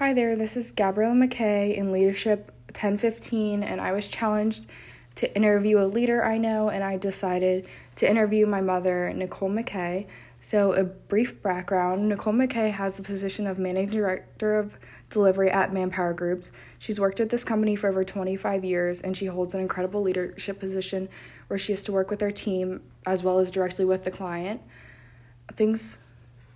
Hi there, this is Gabriella McKay in Leadership 1015, and I was challenged to interview a leader I know, and I decided to interview my mother, Nicole McKay. So, a brief background Nicole McKay has the position of Managing Director of Delivery at Manpower Groups. She's worked at this company for over 25 years, and she holds an incredible leadership position where she has to work with her team as well as directly with the client. Things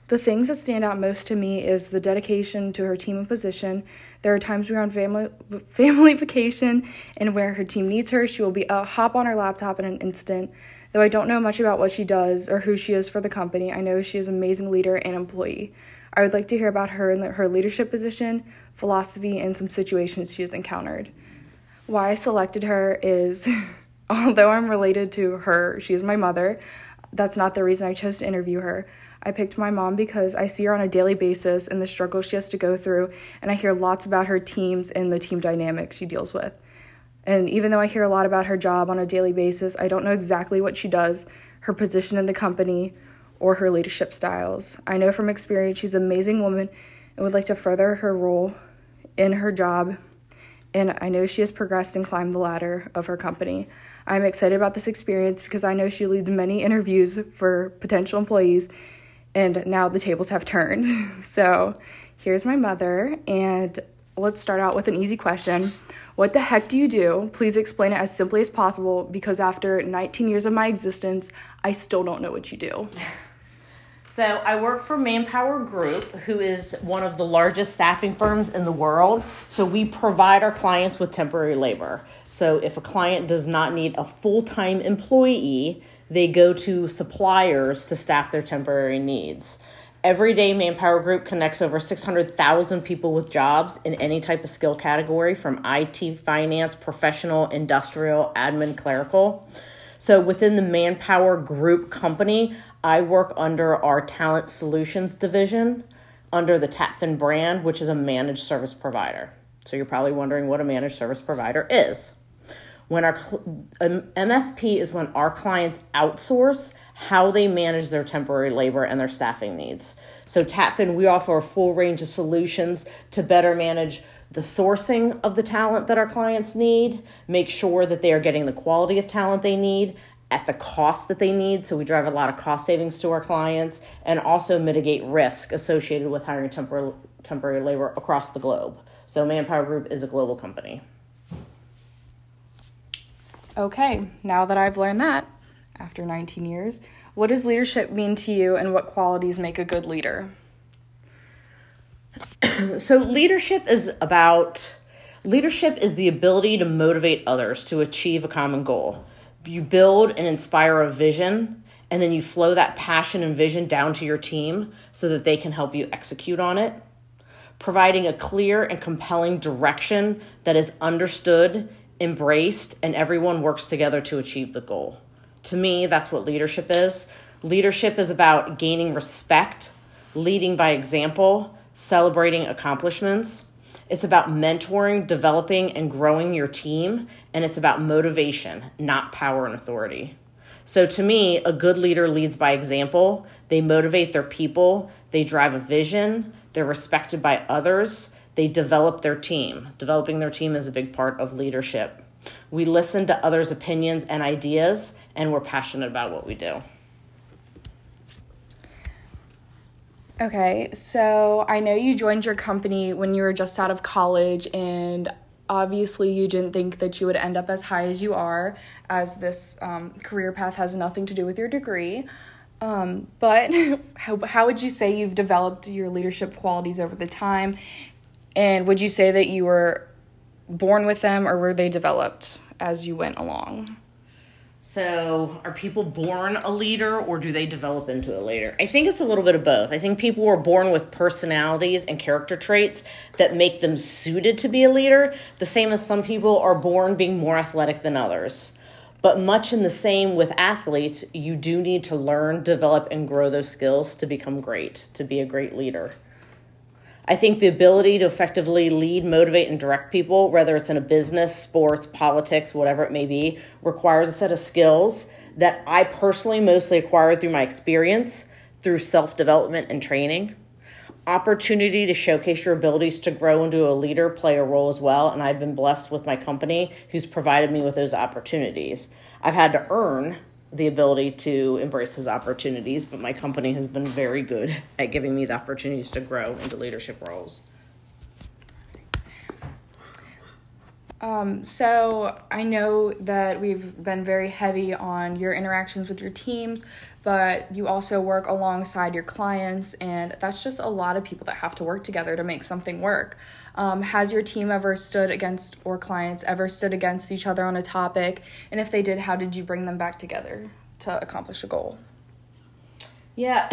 the things that stand out most to me is the dedication to her team and position. There are times we're on family family vacation and where her team needs her, she will be uh, hop on her laptop in an instant. Though I don't know much about what she does or who she is for the company, I know she is an amazing leader and employee. I would like to hear about her and her leadership position, philosophy, and some situations she has encountered. Why I selected her is although I'm related to her, she is my mother. That's not the reason I chose to interview her. I picked my mom because I see her on a daily basis and the struggles she has to go through, and I hear lots about her teams and the team dynamic she deals with. And even though I hear a lot about her job on a daily basis, I don't know exactly what she does, her position in the company, or her leadership styles. I know from experience she's an amazing woman and would like to further her role in her job, and I know she has progressed and climbed the ladder of her company. I'm excited about this experience because I know she leads many interviews for potential employees and now the tables have turned. so here's my mother, and let's start out with an easy question. What the heck do you do? Please explain it as simply as possible because after 19 years of my existence, I still don't know what you do. So, I work for Manpower Group, who is one of the largest staffing firms in the world. So, we provide our clients with temporary labor. So, if a client does not need a full time employee, they go to suppliers to staff their temporary needs. Every day, Manpower Group connects over 600,000 people with jobs in any type of skill category from IT, finance, professional, industrial, admin, clerical. So, within the Manpower Group company, I work under our Talent Solutions division under the Tapfin brand, which is a managed service provider. So, you're probably wondering what a managed service provider is when our MSP um, is when our clients outsource how they manage their temporary labor and their staffing needs. So Tapfin, we offer a full range of solutions to better manage the sourcing of the talent that our clients need, make sure that they are getting the quality of talent they need at the cost that they need. So we drive a lot of cost savings to our clients and also mitigate risk associated with hiring temporary temporary labor across the globe. So Manpower Group is a global company. Okay, now that I've learned that after 19 years, what does leadership mean to you and what qualities make a good leader? so, leadership is about leadership is the ability to motivate others to achieve a common goal. You build and inspire a vision, and then you flow that passion and vision down to your team so that they can help you execute on it. Providing a clear and compelling direction that is understood embraced, and everyone works together to achieve the goal. To me, that's what leadership is. Leadership is about gaining respect, leading by example, celebrating accomplishments. It's about mentoring, developing, and growing your team, and it's about motivation, not power and authority. So, to me, a good leader leads by example. They motivate their people, they drive a vision, they're respected by others, they develop their team. Developing their team is a big part of leadership. We listen to others' opinions and ideas, and we're passionate about what we do. Okay, so I know you joined your company when you were just out of college, and obviously you didn't think that you would end up as high as you are, as this um, career path has nothing to do with your degree. Um, but how, how would you say you've developed your leadership qualities over the time? And would you say that you were born with them or were they developed as you went along? So, are people born a leader or do they develop into a leader? I think it's a little bit of both. I think people were born with personalities and character traits that make them suited to be a leader, the same as some people are born being more athletic than others. But much in the same with athletes, you do need to learn, develop, and grow those skills to become great, to be a great leader. I think the ability to effectively lead, motivate, and direct people, whether it's in a business, sports, politics, whatever it may be, requires a set of skills that I personally mostly acquired through my experience, through self development and training. opportunity to showcase your abilities to grow into a leader play a role as well. And I've been blessed with my company who's provided me with those opportunities. I've had to earn the ability to embrace those opportunities, but my company has been very good at giving me the opportunities to grow into leadership roles. Um, so I know that we've been very heavy on your interactions with your teams, but you also work alongside your clients, and that's just a lot of people that have to work together to make something work. Um, has your team ever stood against, or clients ever stood against each other on a topic? And if they did, how did you bring them back together to accomplish a goal? Yeah,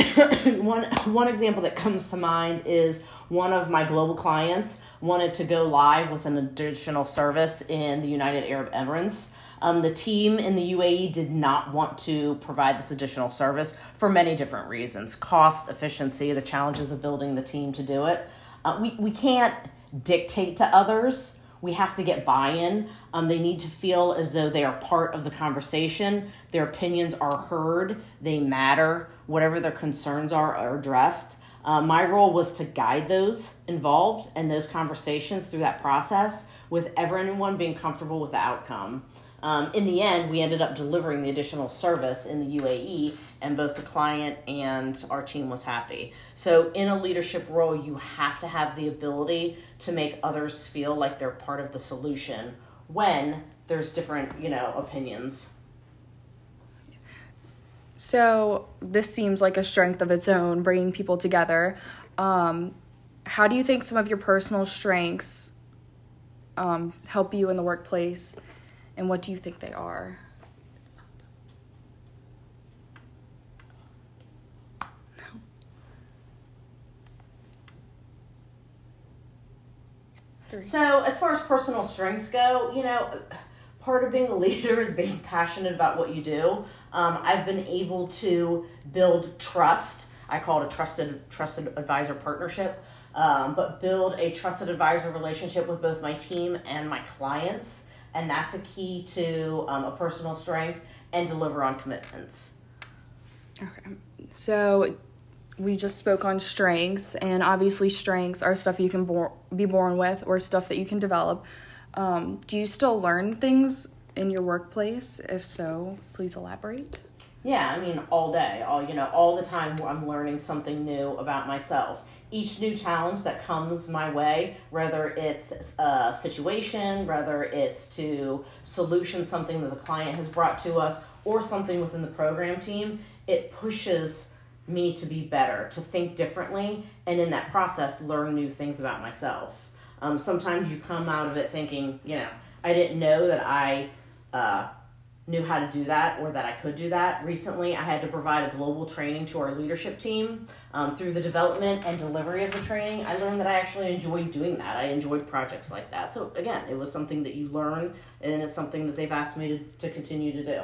one one example that comes to mind is one of my global clients wanted to go live with an additional service in the United Arab Emirates. Um, the team in the UAE did not want to provide this additional service for many different reasons cost, efficiency, the challenges of building the team to do it. Uh, we, we can't dictate to others. We have to get buy in. Um, they need to feel as though they are part of the conversation. Their opinions are heard, they matter, whatever their concerns are, are addressed. Uh, my role was to guide those involved and those conversations through that process with everyone being comfortable with the outcome. Um, in the end, we ended up delivering the additional service in the UAE, and both the client and our team was happy. So, in a leadership role, you have to have the ability to make others feel like they're part of the solution when there's different, you know, opinions. So this seems like a strength of its own, bringing people together. Um, how do you think some of your personal strengths um, help you in the workplace, and what do you think they are? So, as far as personal strengths go, you know, part of being a leader is being passionate about what you do. Um, I've been able to build trust. I call it a trusted trusted advisor partnership, um, but build a trusted advisor relationship with both my team and my clients, and that's a key to um, a personal strength and deliver on commitments. Okay, so we just spoke on strengths, and obviously strengths are stuff you can bor- be born with or stuff that you can develop. Um, do you still learn things in your workplace? If so, please elaborate. Yeah, I mean, all day, all you know, all the time I'm learning something new about myself. Each new challenge that comes my way, whether it's a situation, whether it's to solution something that the client has brought to us, or something within the program team, it pushes me to be better, to think differently, and in that process, learn new things about myself. Um, sometimes you come out of it thinking, you know, I didn't know that I uh, knew how to do that or that I could do that. Recently, I had to provide a global training to our leadership team. Um, through the development and delivery of the training, I learned that I actually enjoyed doing that. I enjoyed projects like that. So, again, it was something that you learn, and it's something that they've asked me to, to continue to do.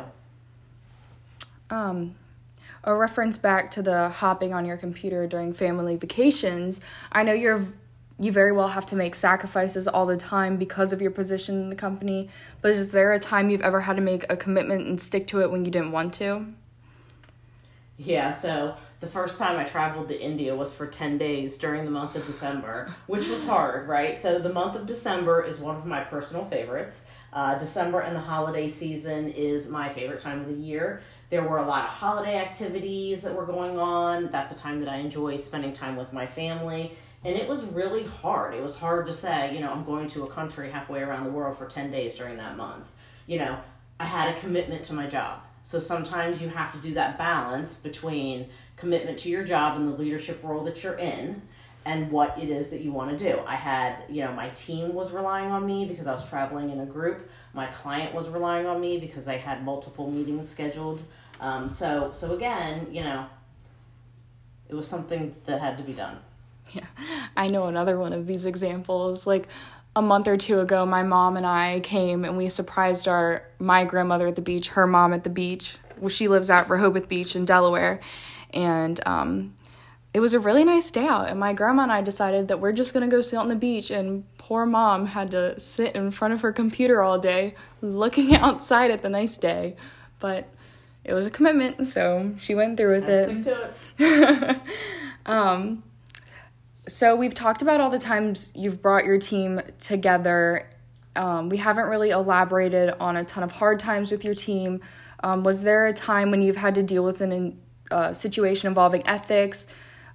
Um, a reference back to the hopping on your computer during family vacations. I know you're you very well have to make sacrifices all the time because of your position in the company. But is there a time you've ever had to make a commitment and stick to it when you didn't want to? Yeah, so the first time I traveled to India was for 10 days during the month of December, which was hard, right? So the month of December is one of my personal favorites. Uh, December and the holiday season is my favorite time of the year. There were a lot of holiday activities that were going on. That's a time that I enjoy spending time with my family and it was really hard. It was hard to say, you know, I'm going to a country halfway around the world for 10 days during that month. You know, I had a commitment to my job. So sometimes you have to do that balance between commitment to your job and the leadership role that you're in and what it is that you want to do. I had, you know, my team was relying on me because I was traveling in a group. My client was relying on me because they had multiple meetings scheduled. Um, so, so again, you know, it was something that had to be done. Yeah, I know another one of these examples. Like a month or two ago, my mom and I came and we surprised our my grandmother at the beach, her mom at the beach. Well, she lives at Rehoboth Beach in Delaware, and um, it was a really nice day out. And my grandma and I decided that we're just gonna go sit on the beach. And poor mom had to sit in front of her computer all day, looking outside at the nice day. But it was a commitment, so she went through with Let's it. To it. um, so we've talked about all the times you've brought your team together. Um, we haven't really elaborated on a ton of hard times with your team. Um, was there a time when you've had to deal with an uh, situation involving ethics,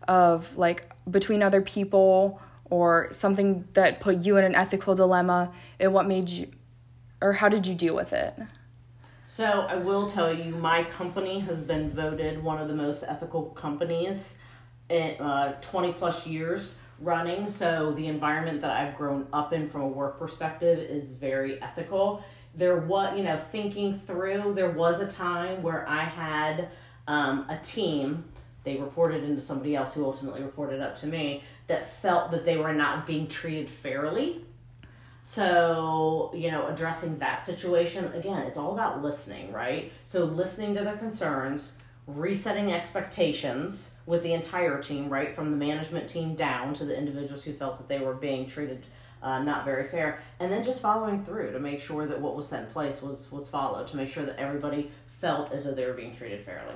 of like between other people, or something that put you in an ethical dilemma, and what made you, or how did you deal with it? So I will tell you, my company has been voted one of the most ethical companies in uh, 20 plus years running. So the environment that I've grown up in from a work perspective is very ethical. There was, you know, thinking through, there was a time where I had um, a team, they reported into somebody else who ultimately reported up to me, that felt that they were not being treated fairly. So, you know, addressing that situation, again, it's all about listening, right? So, listening to their concerns, resetting expectations with the entire team, right, from the management team down to the individuals who felt that they were being treated uh, not very fair, and then just following through to make sure that what was set in place was was followed, to make sure that everybody felt as though they were being treated fairly.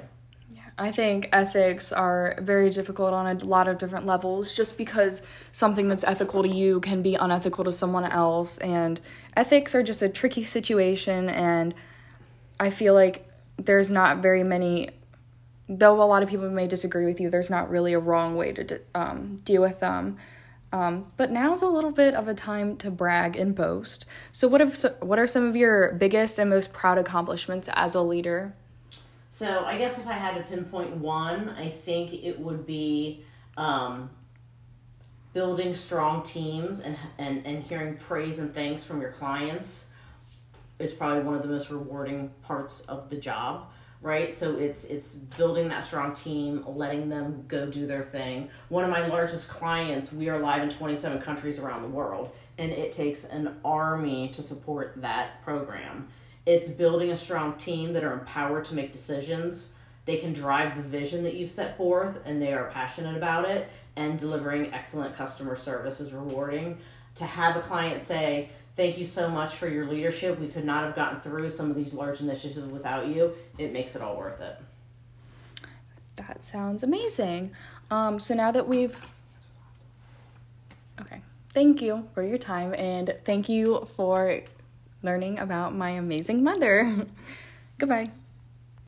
Yeah, I think ethics are very difficult on a lot of different levels just because something that's ethical to you can be unethical to someone else and ethics are just a tricky situation and I feel like there's not very many though a lot of people may disagree with you, there's not really a wrong way to um, deal with them. Um, but now's a little bit of a time to brag and boast. So, what have what are some of your biggest and most proud accomplishments as a leader? So, I guess if I had to pinpoint one, I think it would be um, building strong teams and, and and hearing praise and thanks from your clients is probably one of the most rewarding parts of the job right? So it's it's building that strong team letting them go do their thing. One of my largest clients we are live in 27 countries around the world and it takes an army to support that program. It's building a strong team that are empowered to make decisions. They can drive the vision that you've set forth and they are passionate about it and delivering excellent customer service is rewarding to have a client say thank you so much for your leadership. We could not have gotten through some of these large initiatives without you. It makes it all worth it. That sounds amazing. Um, so now that we've. Okay. Thank you for your time and thank you for learning about my amazing mother. Goodbye.